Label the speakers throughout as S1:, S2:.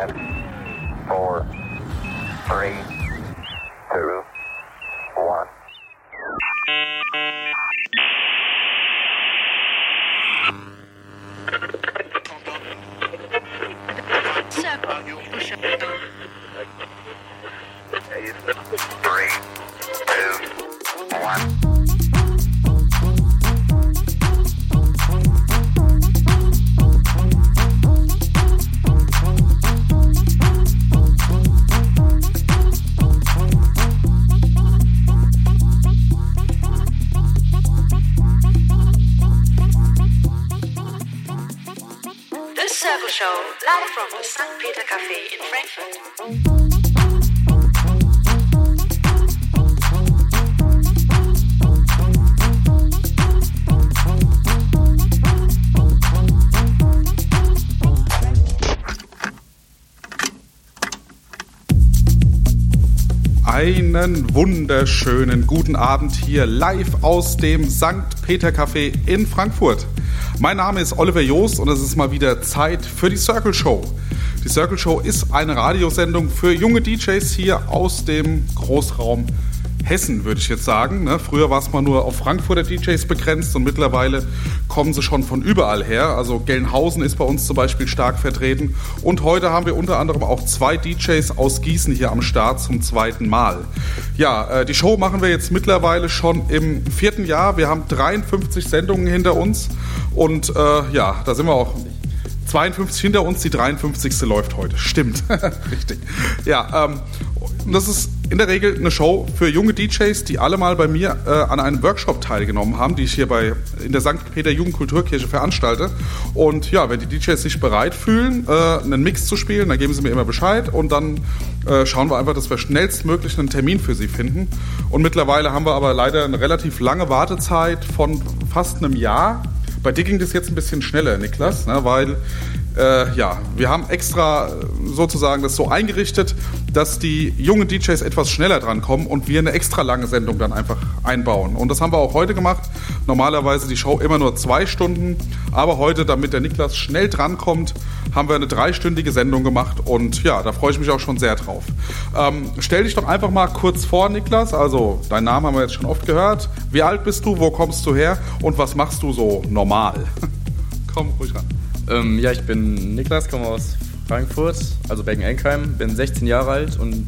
S1: Five, four, three,
S2: wunderschönen guten Abend hier live aus dem St. Peter Café in Frankfurt. Mein Name ist Oliver Joost und es ist mal wieder Zeit für die Circle Show. Die Circle Show ist eine Radiosendung für junge DJs hier aus dem Großraum Hessen, würde ich jetzt sagen. Ne? Früher war es mal nur auf Frankfurter DJs begrenzt und mittlerweile kommen sie schon von überall her. Also Gelnhausen ist bei uns zum Beispiel stark vertreten. Und heute haben wir unter anderem auch zwei DJs aus Gießen hier am Start zum zweiten Mal. Ja, äh, die Show machen wir jetzt mittlerweile schon im vierten Jahr. Wir haben 53 Sendungen hinter uns. Und äh, ja, da sind wir auch 52 hinter uns, die 53. läuft heute. Stimmt. Richtig. Ja, ähm, das ist in der Regel eine Show für junge DJs, die alle mal bei mir äh, an einem Workshop teilgenommen haben, die ich hier bei in der St. Peter Jugendkulturkirche veranstalte. Und ja, wenn die DJs sich bereit fühlen, äh, einen Mix zu spielen, dann geben sie mir immer Bescheid und dann äh, schauen wir einfach, dass wir schnellstmöglich einen Termin für sie finden. Und mittlerweile haben wir aber leider eine relativ lange Wartezeit von fast einem Jahr. Bei dir ging das jetzt ein bisschen schneller, Niklas, ne, weil äh, ja, wir haben extra äh, sozusagen das so eingerichtet, dass die jungen DJs etwas schneller drankommen und wir eine extra lange Sendung dann einfach einbauen. Und das haben wir auch heute gemacht. Normalerweise die Show immer nur zwei Stunden, aber heute, damit der Niklas schnell drankommt, haben wir eine dreistündige Sendung gemacht und ja, da freue ich mich auch schon sehr drauf. Ähm, stell dich doch einfach mal kurz vor, Niklas. Also, deinen Namen haben wir jetzt schon oft gehört. Wie alt bist du? Wo kommst du her? Und was machst du so normal? Komm ruhig ran.
S3: Ähm, ja, ich bin Niklas, komme aus Frankfurt, also Bergen-Enkheim, bin 16 Jahre alt und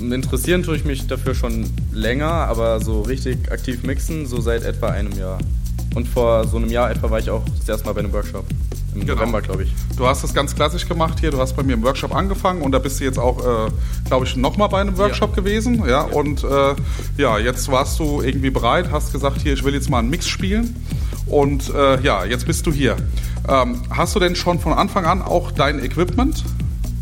S3: interessieren tue ich mich dafür schon länger, aber so richtig aktiv mixen, so seit etwa einem Jahr. Und vor so einem Jahr etwa war ich auch das erste Mal bei einem Workshop. Im
S2: Genau.
S3: November, glaube ich.
S2: Du hast das ganz klassisch gemacht hier. Du hast bei mir im Workshop angefangen und da bist du jetzt auch, äh, glaube ich, nochmal bei einem Workshop gewesen. Ja, und äh, ja, jetzt warst du irgendwie bereit, hast gesagt, hier, ich will jetzt mal einen Mix spielen. Und äh, ja, jetzt bist du hier. Ähm, hast du denn schon von Anfang an auch dein Equipment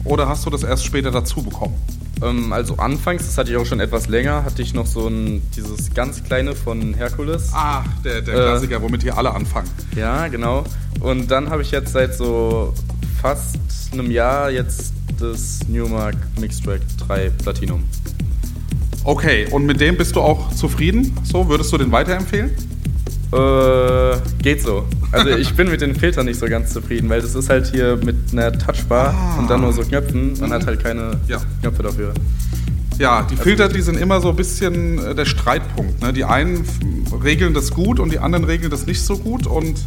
S2: oder hast du das erst später dazu bekommen?
S3: Ähm, also anfangs, das hatte ich auch schon etwas länger, hatte ich noch so ein, dieses ganz kleine von Herkules.
S2: Ah, der, der
S3: Äh.
S2: Klassiker, womit hier alle anfangen.
S3: Ja, genau. Und dann habe ich jetzt seit so fast einem Jahr jetzt das Newmark Mixtrack 3 Platinum.
S2: Okay, und mit dem bist du auch zufrieden? So, würdest du den weiterempfehlen?
S3: Äh, geht so. Also ich bin mit den Filtern nicht so ganz zufrieden, weil das ist halt hier mit einer Touchbar
S2: Ah.
S3: und dann nur so Knöpfen. Man hat halt keine
S2: Ja.
S3: Knöpfe dafür.
S2: Ja, die Filter, die sind immer so ein bisschen äh, der Streitpunkt. Ne? Die einen regeln das gut und die anderen regeln das nicht so gut. Und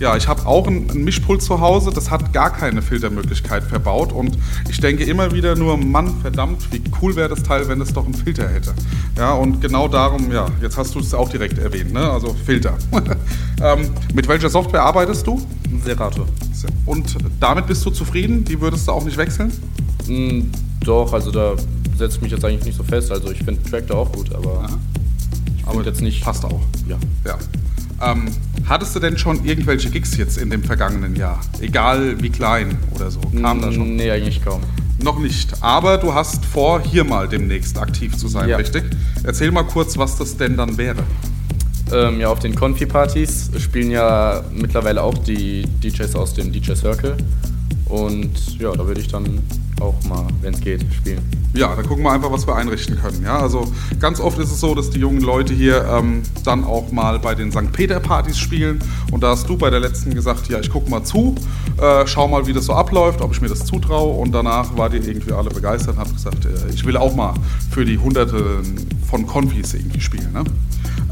S2: ja, ich habe auch ein, ein Mischpult zu Hause, das hat gar keine Filtermöglichkeit verbaut. Und ich denke immer wieder nur, Mann, verdammt, wie cool wäre das Teil, wenn es doch einen Filter hätte. Ja, und genau darum, ja, jetzt hast du es auch direkt erwähnt, ne? also Filter. ähm, mit welcher Software arbeitest du?
S3: Serato.
S2: Und damit bist du zufrieden? Die würdest du auch nicht wechseln?
S3: Hm, doch, also da setze ich mich jetzt eigentlich nicht so fest. Also ich finde Track da auch gut, aber ich finde jetzt nicht.
S2: Passt auch.
S3: Ja.
S2: Ja. Ähm, hattest du denn schon irgendwelche Gigs jetzt in dem vergangenen Jahr? Egal wie klein oder so. Kam da schon?
S3: Nee, eigentlich kaum.
S2: Noch nicht. Aber du hast vor, hier mal demnächst aktiv zu sein,
S3: Ja.
S2: richtig? Erzähl mal kurz, was das denn dann wäre.
S3: Ähm, ja, auf den Konfi-Partys spielen ja mittlerweile auch die DJs aus dem DJ Circle. Und ja, da würde ich dann auch mal, wenn es geht, spielen.
S2: Ja, dann gucken wir einfach, was wir einrichten können. Ja, also ganz oft ist es so, dass die jungen Leute hier ähm, dann auch mal bei den St. Peter-Partys spielen. Und da hast du bei der letzten gesagt, ja, ich gucke mal zu, äh, schau mal, wie das so abläuft, ob ich mir das zutraue. Und danach war die irgendwie alle begeistert und haben gesagt, äh, ich will auch mal für die Hunderte von Konfis irgendwie spielen. Ne?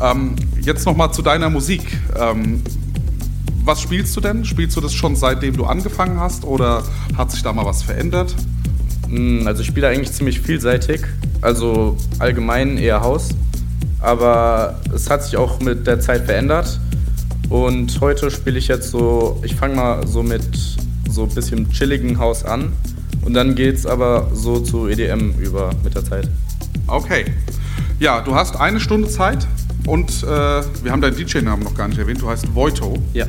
S2: Ähm, jetzt nochmal zu deiner Musik. Ähm, was spielst du denn? Spielst du das schon seitdem du angefangen hast oder hat sich da mal was verändert?
S3: Mm, Also ich spiele eigentlich ziemlich vielseitig, also allgemein eher Haus, aber es hat sich auch mit der Zeit verändert und heute spiele ich jetzt so, ich fange mal so mit so ein bisschen chilligen Haus an und dann geht's aber so zu EDM über mit der Zeit.
S2: Okay. Ja, du hast eine Stunde Zeit und äh, wir haben deinen DJ-Namen noch gar nicht erwähnt. Du heißt Voito.
S3: Ja.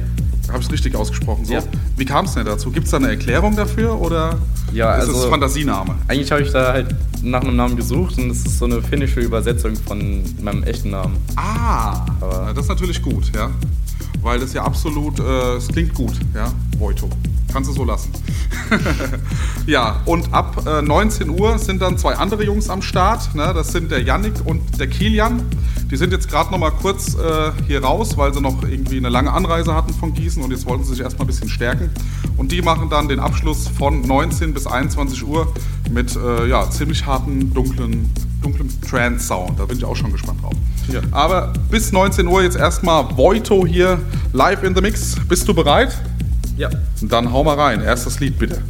S2: Habe ich es richtig ausgesprochen? So.
S3: Ja.
S2: Wie kam es denn dazu? Gibt es da eine Erklärung dafür oder
S3: Ja,
S2: ist es
S3: also-
S2: Fantasiename?
S3: Eigentlich habe ich da halt nach einem Namen gesucht und es ist so eine finnische Übersetzung von meinem echten Namen.
S2: Ah,
S3: Aber-
S2: das ist natürlich gut, ja. Weil das ja absolut, äh, es klingt gut, ja. Voito. Kannst du so lassen. ja, und ab äh, 19 Uhr sind dann zwei andere Jungs am Start. Ne? Das sind der Yannick und der Kilian. Die sind jetzt gerade noch mal kurz äh, hier raus, weil sie noch irgendwie eine lange Anreise hatten von Gießen und jetzt wollten sie sich erstmal ein bisschen stärken. Und die machen dann den Abschluss von 19 bis 21 Uhr mit äh, ja, ziemlich harten, dunklen, dunklen Trance-Sound. Da bin ich auch schon gespannt drauf.
S3: Ja.
S2: Aber bis 19 Uhr jetzt erstmal Voito hier live in the Mix. Bist du bereit?
S3: Ja.
S2: Dann hau mal rein. Erstes Lied bitte.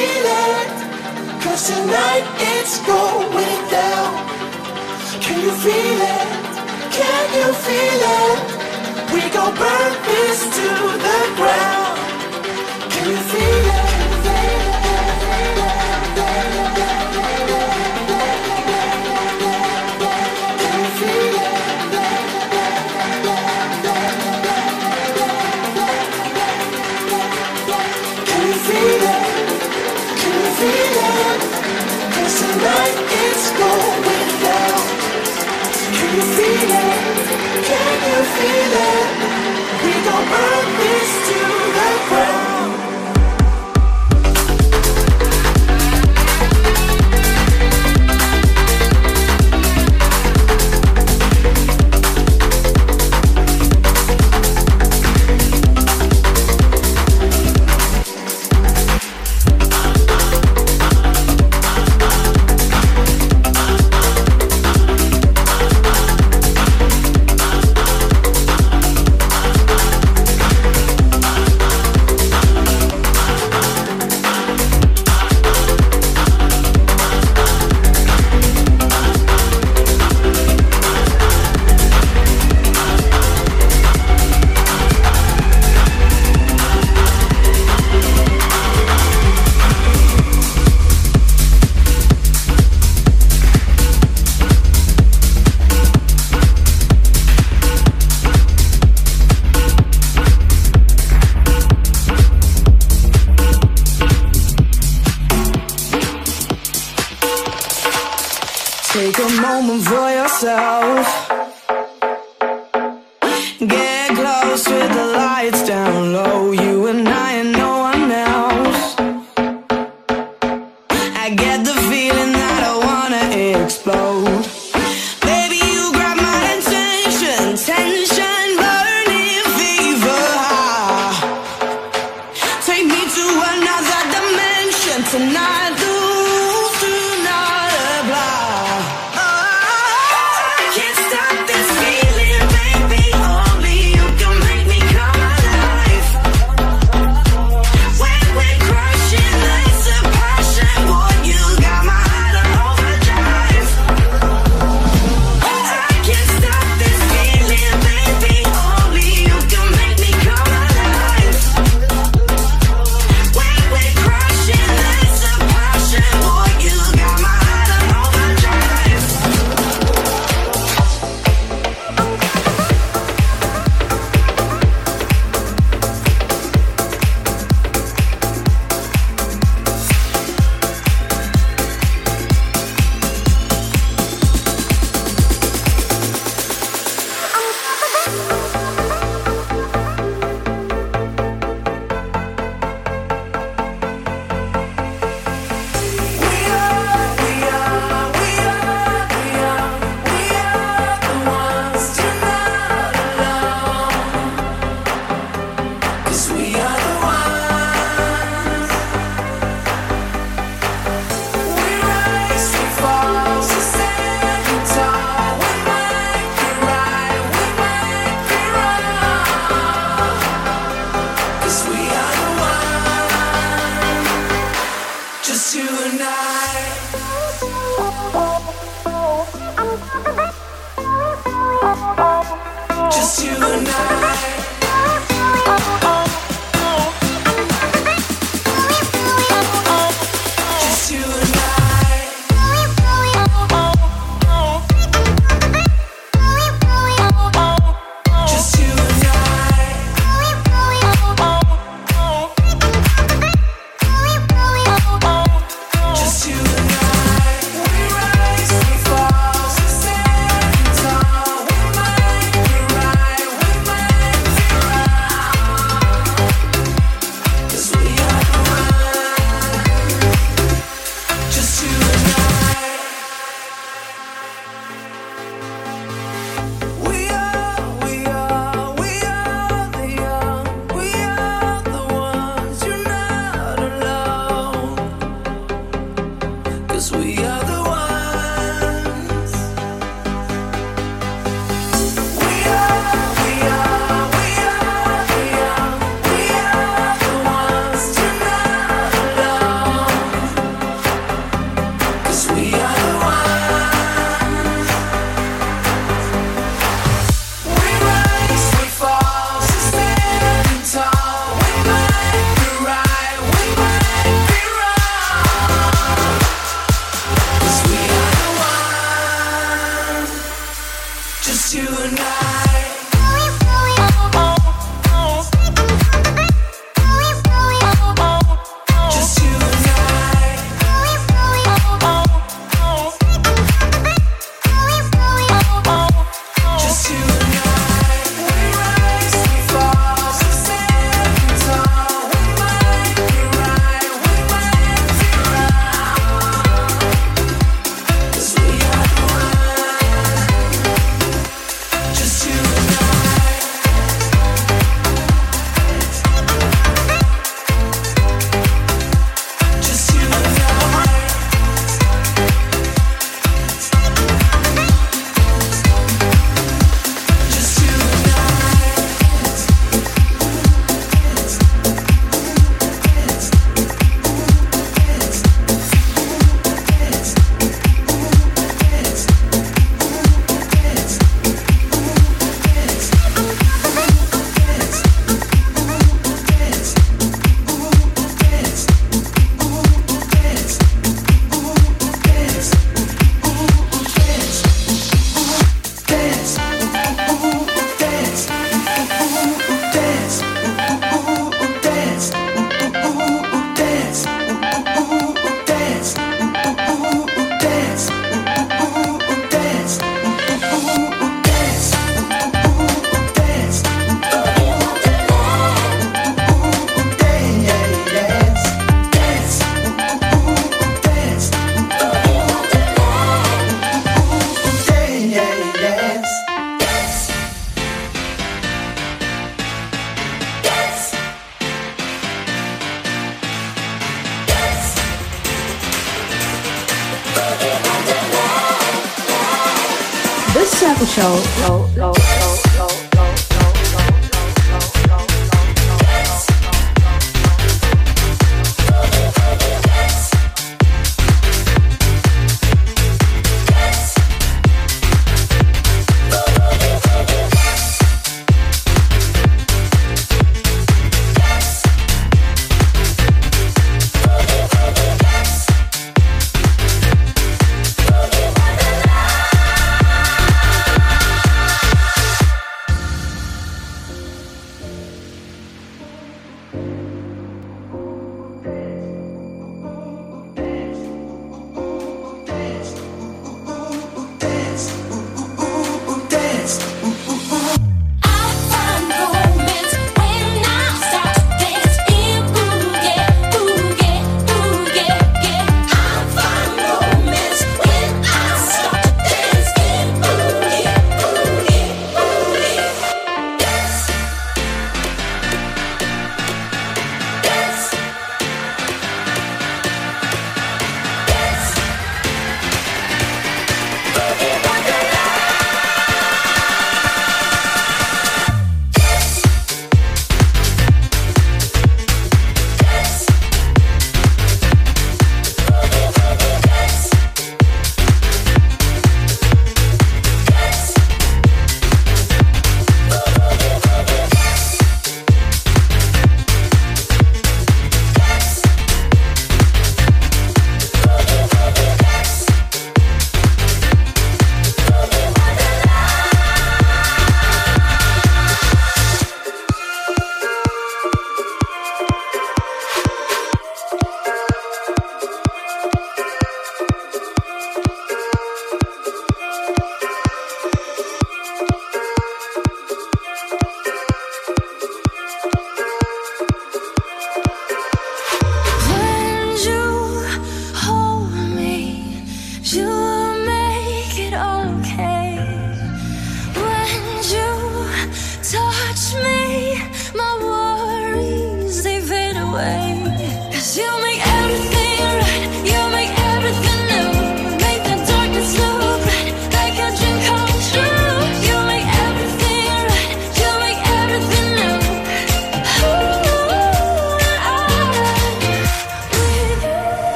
S4: feel it? Cause tonight it's going down. Can you feel it? Can you feel it? We gon' burn this to the ground. Can you feel it?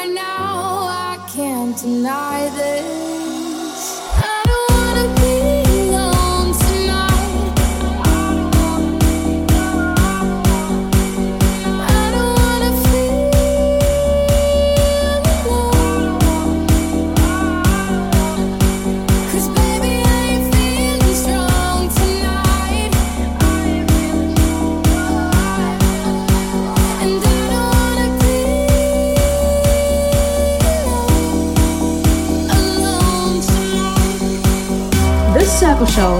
S5: Right now I can't deny this. Tonight.
S6: The Circle Show.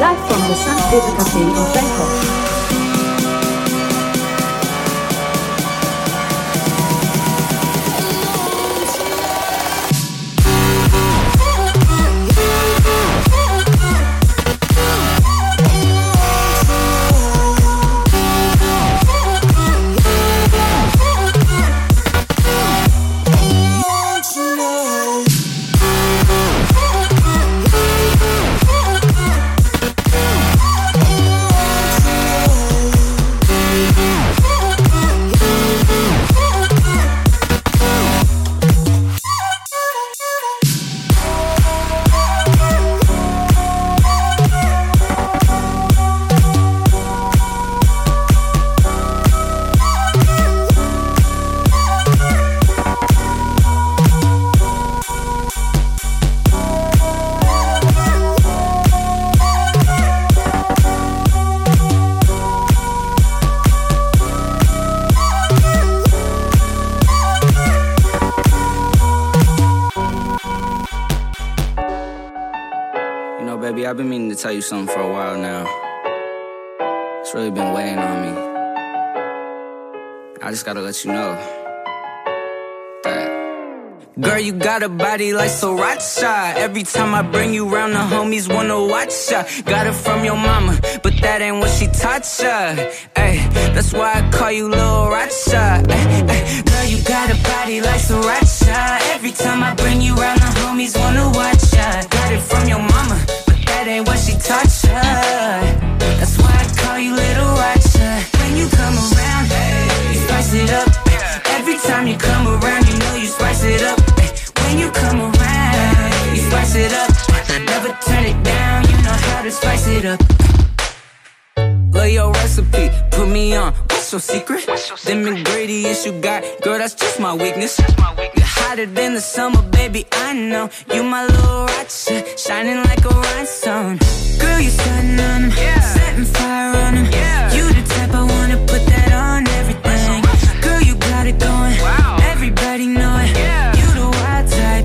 S6: Live from the St. Peter Cafe in Frankfurt.
S7: Tell you something for a while now. It's really been weighing on me. I just gotta let you know that. Girl, you got a body like Sriracha. Every time I bring you round, the homies wanna watch ya. Got it from your mama, but that ain't what she taught ya. Ay, that's why I call you Lil Racha. Girl, you got a body like Sriracha. Every time I bring you round, the homies wanna watch ya. Got it from your mama, that ain't what she taught ya. That's why I call you Little Racha. When you come around, you spice it up. Every time you come around, you know you spice it up. When you come around, you spice it up. Never turn it down, you know how to spice it up. Love your recipe, put me on. What's your secret? Them ingredients you got, girl, that's just my weakness. You're hotter than the summer, baby, I know. You my little ratchet, shining like a rhinestone. Girl, you stunning on 'em, setting fire on 'em. You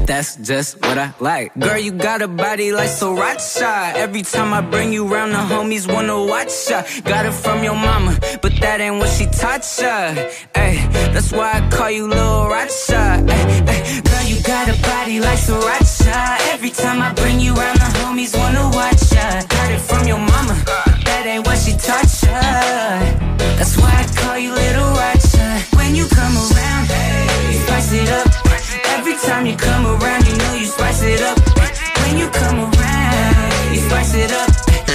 S7: That's just what I like. Girl, you got a body like Sriracha. Every time I bring you round, the homies wanna watch ya. Got it from your mama, but that ain't what she taught ya. Ay, that's why I call you Lil Racha. Girl, you got a body like Sriracha. Every time I bring you round, the homies wanna watch ya. Got it from your mama, but that ain't what she taught ya. That's why I call you Little Racha. When you come around, spice it up. Time you come around, you know you spice it up. When you come around, you spice it up.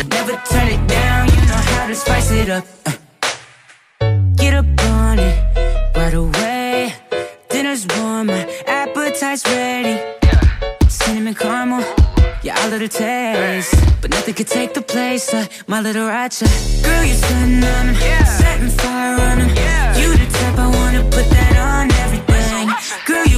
S7: Never turn it down, you know how to spice it up. Uh. Get up on it right away. Dinner's warm, my appetite's ready. Cinnamon caramel, yeah, I love the taste. But nothing could take the place of my little Racha. Girl, you're stunning on 'em, setting fire on 'em. You the type I wanna put that on everything.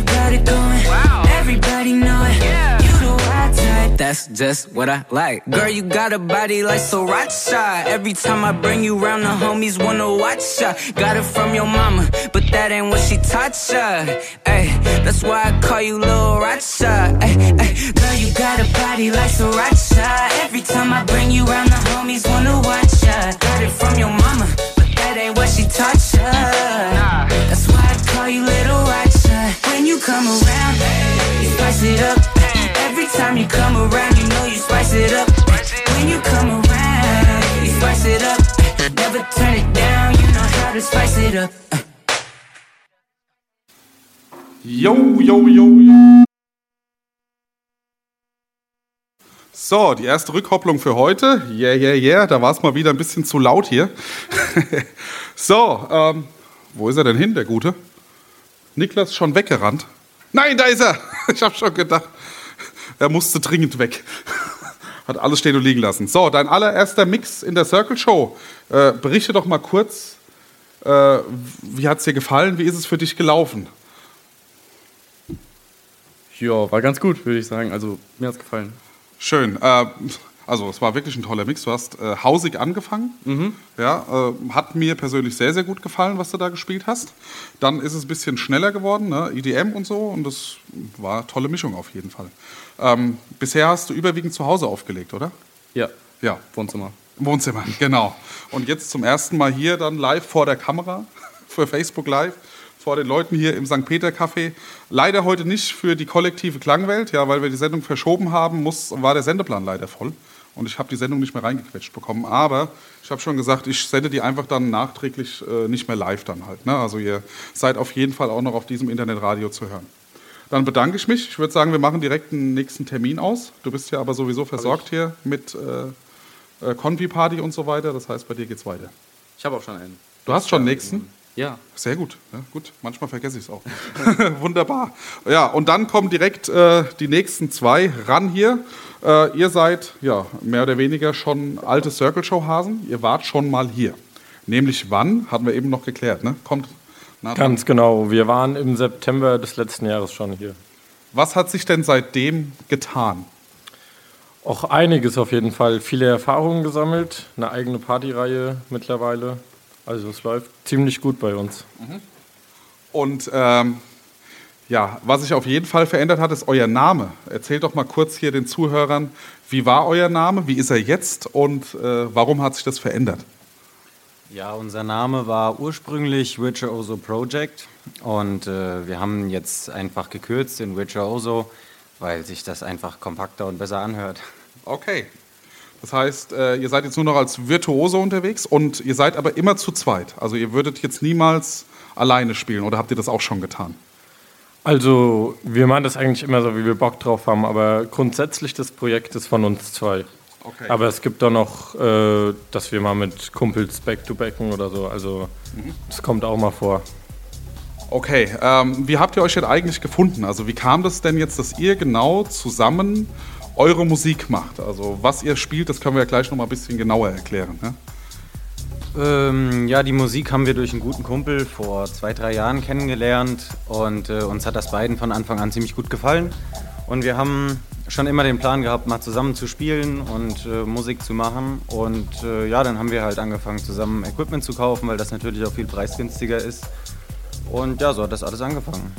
S7: Girl, you got it going. Everybody know it. You the wild type. That's just what I like. Girl, you got a body like Sriracha. Every time I bring you round, the homies wanna watch ya. Got it from your mama, but that ain't what she taught ya. Ay, that's why I call you Lil Racha. Ay, ay, girl, you got a body like Sriracha. Every time I bring you round, the homies wanna watch ya. Got it from your mama, but that ain't what she taught ya. Nah. That's why I call you Little Racha. When you come around, you spice it up. Every time you come around, you know you spice it up. When you come around, you spice it up. Never turn it down, you know how to spice it up.
S2: Yo, yo, yo, yo. So, die erste Rückkopplung für heute. Yeah, yeah, yeah. Da war es mal wieder ein bisschen zu laut hier. so, ähm, wo ist er denn hin, der Gute? Niklas schon weggerannt. Nein, da ist er. Ich habe schon gedacht, er musste dringend weg. Hat alles stehen und liegen lassen. So, dein allererster Mix in der Circle Show. Äh, berichte doch mal kurz, äh, wie hat es dir gefallen? Wie ist es für dich gelaufen?
S3: Ja, war ganz gut, würde ich sagen. Also mir hat's gefallen.
S2: Schön. Äh, also es war wirklich ein toller Mix. Du hast äh, hausig angefangen. Ja, äh, hat mir persönlich sehr, sehr gut gefallen, was du da gespielt hast. Dann ist es ein bisschen schneller geworden, ne? EDM und so. Und das war eine tolle Mischung auf jeden Fall. Ähm, bisher hast du überwiegend zu Hause aufgelegt, oder?
S3: Ja,
S2: Ja,
S3: Wohnzimmer.
S2: im Wohnzimmer, genau. Und jetzt zum ersten Mal hier dann live vor der Kamera, für Facebook Live, vor den Leuten hier im St. Peter Café. Leider heute nicht für die kollektive Klangwelt, ja, weil wir die Sendung verschoben haben, muss, war der Sendeplan leider voll. Und ich habe die Sendung nicht mehr reingequetscht bekommen. Aber ich habe schon gesagt, ich sende die einfach dann nachträglich äh, nicht mehr live dann halt. Ne? Also ihr seid auf jeden Fall auch noch auf diesem Internetradio zu hören. Dann bedanke ich mich. Ich würde sagen, wir machen direkt einen nächsten Termin aus. Du bist ja aber sowieso versorgt hier mit äh, äh, Convi-Party und so weiter. Das heißt, bei dir geht's weiter.
S3: Ich habe auch schon einen.
S2: Du hast schon einen nächsten?
S3: Ja.
S2: Sehr gut. Ja, gut, manchmal vergesse ich es auch. Wunderbar. Ja, und dann kommen direkt äh, die nächsten zwei ran hier. Äh, ihr seid ja mehr oder weniger schon alte Circle Show Hasen. Ihr wart schon mal hier. Nämlich wann? Hatten wir eben noch geklärt. Ne? Kommt. nah.
S8: Ganz genau. Wir waren im September des letzten Jahres schon hier.
S2: Was hat sich denn seitdem getan?
S8: Auch einiges auf jeden Fall. Viele Erfahrungen gesammelt, eine eigene Partyreihe mittlerweile. Also es läuft ziemlich gut bei uns.
S2: Und ähm, ja, was sich auf jeden Fall verändert hat, ist euer Name. Erzählt doch mal kurz hier den Zuhörern, wie war euer Name, wie ist er jetzt und äh, warum hat sich das verändert?
S9: Ja, unser Name war ursprünglich Virtuoso Project und äh, wir haben jetzt einfach gekürzt in Virtuoso, weil sich das einfach kompakter und besser anhört.
S2: Okay. Das heißt, äh, ihr seid jetzt nur noch als Virtuose unterwegs und ihr seid aber immer zu zweit. Also ihr würdet jetzt niemals alleine spielen oder habt ihr das auch schon getan?
S8: Also wir machen das eigentlich immer so, wie wir Bock drauf haben, aber grundsätzlich das Projekt ist von uns zwei.
S2: Okay.
S8: Aber es gibt auch noch, äh, dass wir mal mit Kumpels back-to-backen oder so. Also das kommt auch mal vor.
S2: Okay, ähm, wie habt ihr euch denn eigentlich gefunden? Also wie kam das denn jetzt, dass ihr genau zusammen eure Musik macht? Also was ihr spielt, das können wir ja gleich noch mal ein bisschen genauer erklären. Ne?
S9: Ähm, ja, die Musik haben wir durch einen guten Kumpel vor zwei, drei Jahren kennengelernt und äh, uns hat das beiden von Anfang an ziemlich gut gefallen. Und wir haben schon immer den Plan gehabt, mal zusammen zu spielen und äh, Musik zu machen. Und äh, ja, dann haben wir halt angefangen, zusammen Equipment zu kaufen, weil das natürlich auch viel preisgünstiger ist. Und ja, so hat das alles angefangen.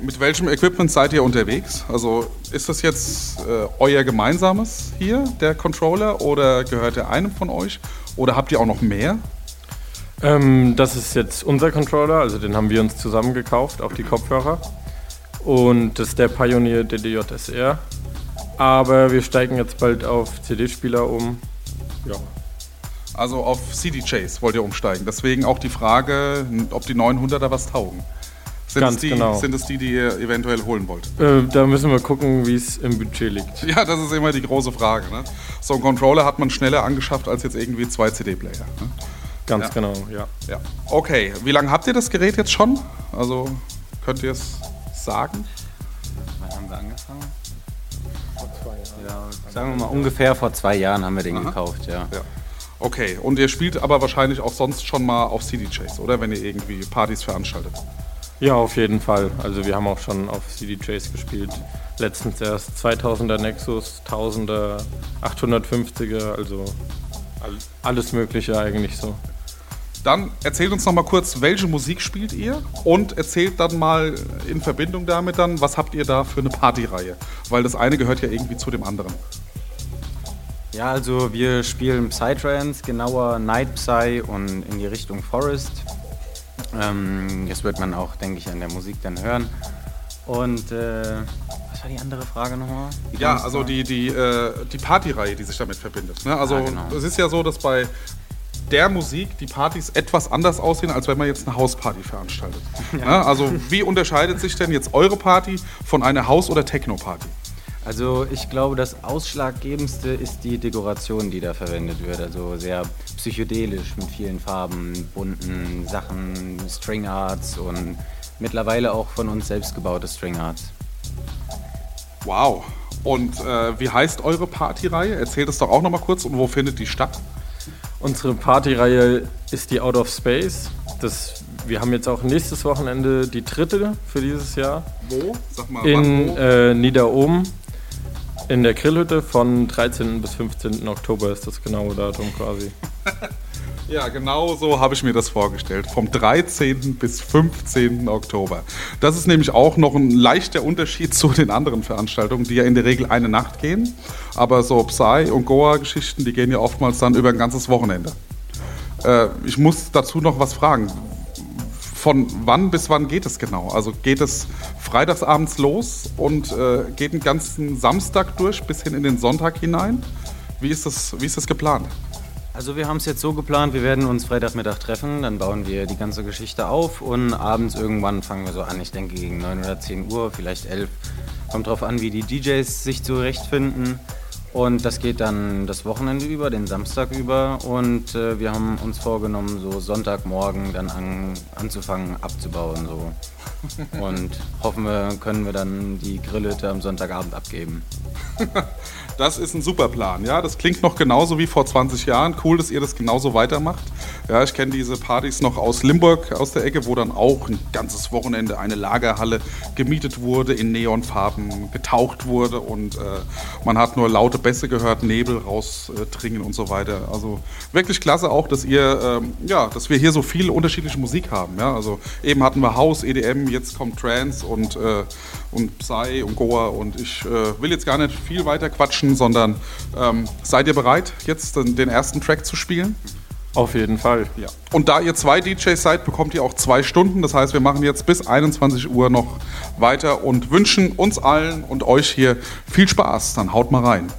S2: Mit welchem Equipment seid ihr unterwegs? Also ist das jetzt äh, euer gemeinsames hier, der Controller, oder gehört der einem von euch? Oder habt ihr auch noch mehr?
S8: Ähm, das ist jetzt unser Controller, also den haben wir uns zusammen gekauft, auch die Kopfhörer. Und das ist der Pioneer DDJSR. Aber wir steigen jetzt bald auf CD-Spieler um. Ja.
S2: Also auf CDJs wollt ihr umsteigen. Deswegen auch die Frage, ob die 900er was taugen. Sind,
S8: Ganz
S2: es die,
S8: genau.
S2: sind es die, die ihr eventuell holen wollt?
S8: Äh, da müssen wir gucken, wie es im Budget liegt.
S2: Ja, das ist immer die große Frage. Ne? So einen Controller hat man schneller angeschafft als jetzt irgendwie zwei CD-Player. Ne?
S8: Ganz
S2: Ja.
S8: genau, ja.
S2: Ja. Okay, wie lange habt ihr das Gerät jetzt schon? Also könnt ihr es sagen?
S9: Wann haben wir angefangen? Vor zwei Jahren. Ja, sagen wir mal ungefähr vor zwei Jahren haben wir den gekauft, ja.
S2: Ja. Okay, und ihr spielt aber wahrscheinlich auch sonst schon mal auf CDJs, oder? Wenn ihr irgendwie Partys veranstaltet.
S8: Ja, auf jeden Fall. Also wir haben auch schon auf CDJs gespielt. Letztens erst 2000er Nexus, 1000er, 850er, also all- alles Mögliche eigentlich so.
S2: Dann erzählt uns noch mal kurz, welche Musik spielt ihr? Und erzählt dann mal in Verbindung damit dann, was habt ihr da für eine Partyreihe? Weil das eine gehört ja irgendwie zu dem anderen.
S9: Ja, also wir spielen Psytrance, genauer Night Psy und in die Richtung Forest. Ähm, das wird man auch, denke ich, an der Musik dann hören. Und äh, was war die andere Frage nochmal?
S2: Ja, also die, die, äh, die Partyreihe, die sich damit verbindet. Ne? Also
S9: Ah, genau.
S2: es ist ja so, dass bei der Musik die Partys etwas anders aussehen, als wenn man jetzt eine Hausparty veranstaltet. Ja. Also wie unterscheidet sich denn jetzt eure Party von einer Haus- oder Techno-Party?
S9: Also ich glaube, das Ausschlaggebendste ist die Dekoration, die da verwendet wird. Also sehr psychedelisch mit vielen Farben, bunten Sachen, String Arts und mittlerweile auch von uns selbst gebaute String Arts.
S2: Wow. Und äh, wie heißt eure Partyreihe? Erzählt es doch auch noch mal kurz und wo findet die statt?
S8: Unsere Partyreihe ist die Out of Space. Das, wir haben jetzt auch nächstes Wochenende die dritte für dieses Jahr.
S2: Wo? Sag mal,
S8: In
S2: wann, wo?
S8: äh, Niederohm in der Grillhütte von 13. bis 15. Oktober ist das genaue Datum quasi.
S2: Ja, genau so habe ich mir das vorgestellt. Vom 13. bis 15. Oktober. Das ist nämlich auch noch ein leichter Unterschied zu den anderen Veranstaltungen, die ja in der Regel eine Nacht gehen. Aber so Psy- und Goa-Geschichten, die gehen ja oftmals dann über ein ganzes Wochenende. Äh, ich muss dazu noch was fragen. Von wann bis wann geht es genau? Also geht es freitagsabends los und äh, geht den ganzen Samstag durch bis hin in den Sonntag hinein? Wie ist das, wie ist das geplant?
S9: Also wir haben es jetzt so geplant, wir werden uns Freitagmittag treffen, dann bauen wir die ganze Geschichte auf und abends irgendwann fangen wir so an, ich denke gegen 9 oder 10 Uhr, vielleicht 11. Kommt drauf an, wie die DJs sich zurechtfinden. Und das geht dann das Wochenende über, den Samstag über. Und äh, wir haben uns vorgenommen, so Sonntagmorgen dann an, anzufangen abzubauen. So. Und hoffen wir, können wir dann die Grillhütte am Sonntagabend abgeben.
S2: Das ist ein super Plan, ja. Das klingt noch genauso wie vor 20 Jahren. Cool, dass ihr das genauso weitermacht. Ja, ich kenne diese Partys noch aus Limburg, aus der Ecke, wo dann auch ein ganzes Wochenende eine Lagerhalle gemietet wurde, in Neonfarben getaucht wurde und äh, man hat nur laute Bässe gehört, Nebel rausdringen und so weiter. Also wirklich klasse auch, dass ihr, ähm, ja, dass wir hier so viel unterschiedliche Musik haben. Ja, also eben hatten wir House, EDM, jetzt kommt Trance und, äh, und Psy und Goa und ich äh, will jetzt gar nicht viel weiter quatschen, sondern ähm, seid ihr bereit, jetzt den, den ersten Track zu spielen?
S8: Auf jeden Fall.
S2: Ja. Und da ihr zwei DJs seid, bekommt ihr auch zwei Stunden. Das heißt, wir machen jetzt bis 21 Uhr noch weiter und wünschen uns allen und euch hier viel Spaß. Dann haut mal rein.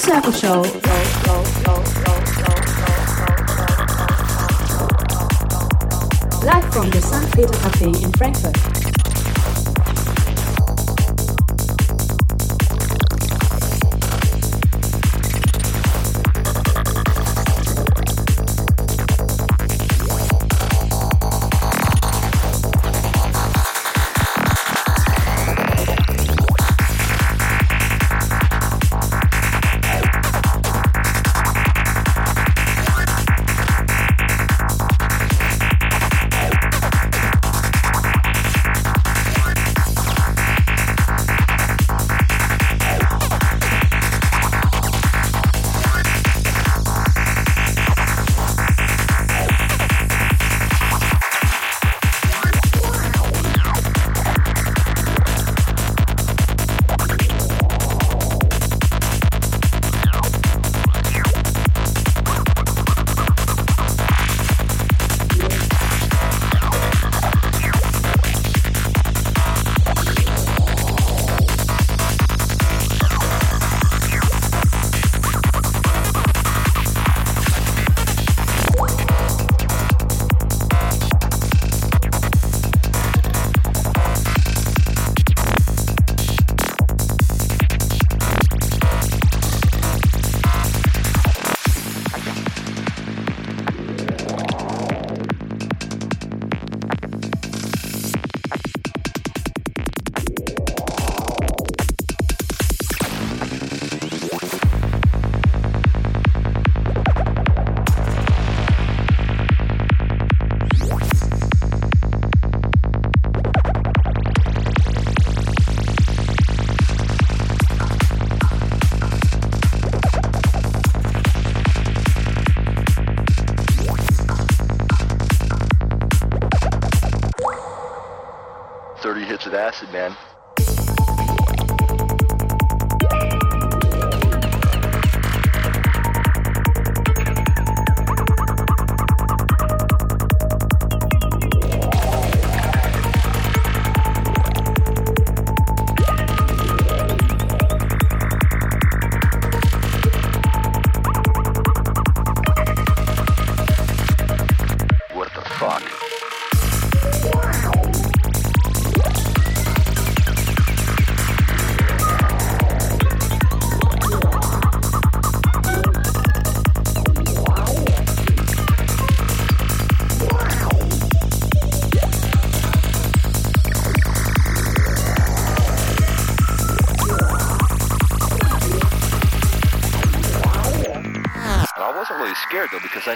S6: Circle Show. Live from the St. Peter Cafe in Frankfurt.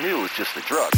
S10: Knew it was just a drug.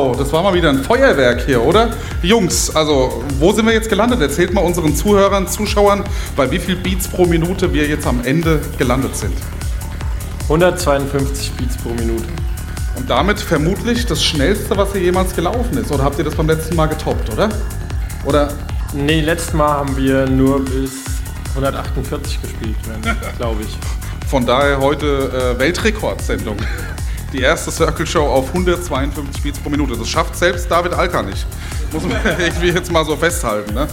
S2: Wow, das war mal wieder ein Feuerwerk hier, oder? Jungs, also wo sind wir jetzt gelandet? Erzählt mal unseren Zuhörern, Zuschauern, bei wie viel Beats pro Minute wir jetzt am Ende gelandet sind.
S8: 152 Beats pro Minute.
S2: Und damit vermutlich das schnellste, was hier jemals gelaufen ist. Oder habt ihr das beim letzten Mal getoppt, oder? Oder?
S8: Nee, letztes Mal haben wir nur bis 148 gespielt, glaube ich.
S2: Von daher heute äh, Weltrekordsendung. Die erste Circle Show auf 152 Beats pro Minute. Das schafft selbst David Alka nicht. Muss man irgendwie jetzt mal so festhalten. Ne?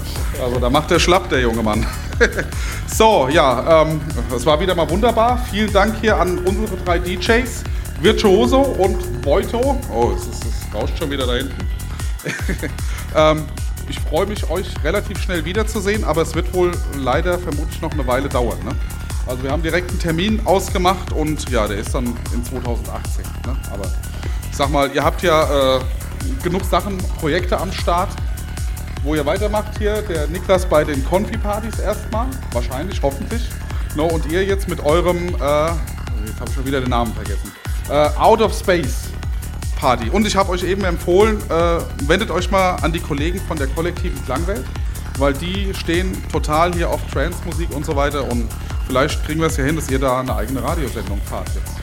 S2: Also da macht der schlapp, der junge Mann. so, ja, ähm, war wieder mal wunderbar. Vielen Dank hier an unsere drei DJs. Virtuoso und Boito. Oh, es, ist, es rauscht schon wieder da hinten. ähm, ich freue mich, euch relativ schnell wiederzusehen, aber es wird wohl leider vermutlich noch eine Weile dauern. Ne? Also wir haben direkt einen Termin ausgemacht und ja, der ist dann in 2018. Sag mal, ihr habt ja äh, genug Sachen, Projekte am Start, wo ihr weitermacht hier. Der Niklas bei den Konfi-Partys erstmal, wahrscheinlich, hoffentlich. No, und ihr jetzt mit eurem, äh, jetzt habe ich schon wieder den Namen vergessen, äh, Out of Space Party. Und ich habe euch eben empfohlen, äh, wendet euch mal an die Kollegen von der kollektiven Klangwelt, weil die stehen total hier auf Trance-Musik und so weiter und vielleicht kriegen wir es ja hin, dass ihr da eine eigene Radiosendung fahrt jetzt.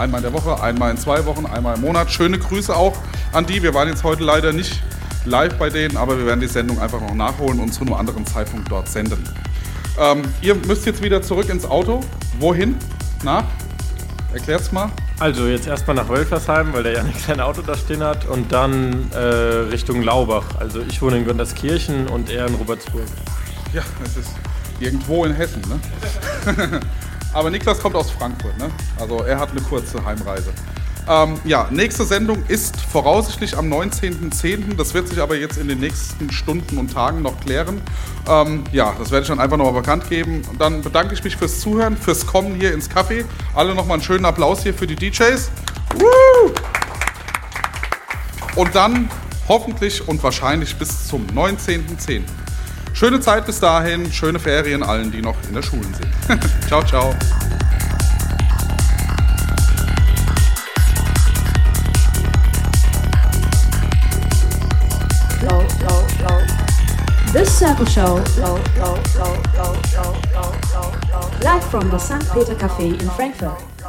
S2: Einmal in der Woche, einmal in zwei Wochen, einmal im Monat. Schöne Grüße auch an die. Wir waren jetzt heute leider nicht live bei denen, aber wir werden die Sendung einfach noch nachholen und zu einem anderen Zeitpunkt dort senden. Ähm, ihr müsst jetzt wieder zurück ins Auto. Wohin? Na? Erklärt's mal.
S8: Also jetzt erstmal nach Wölfersheim, weil der Janik sein Auto da stehen hat und dann äh, Richtung Laubach. Also ich wohne in Gönderskirchen und er in Robertsburg.
S2: Ja, es ist irgendwo in Hessen, ne? Aber Niklas kommt aus Frankfurt, ne? Also er hat eine kurze Heimreise. Ähm, ja, nächste Sendung ist voraussichtlich am 19.10. Das wird sich aber jetzt in den nächsten Stunden und Tagen noch klären. Ähm, ja, das werde ich dann einfach nochmal bekannt geben. Und dann bedanke ich mich fürs Zuhören, fürs Kommen hier ins Café. Alle nochmal einen schönen Applaus hier für die DJs. Woo! Und dann hoffentlich und wahrscheinlich bis zum 19.10. Schöne Zeit bis dahin, schöne Ferien allen, die noch in der Schule sind. ciao, ciao.
S6: This circle show. Live from the St. Peter Cafe in Frankfurt.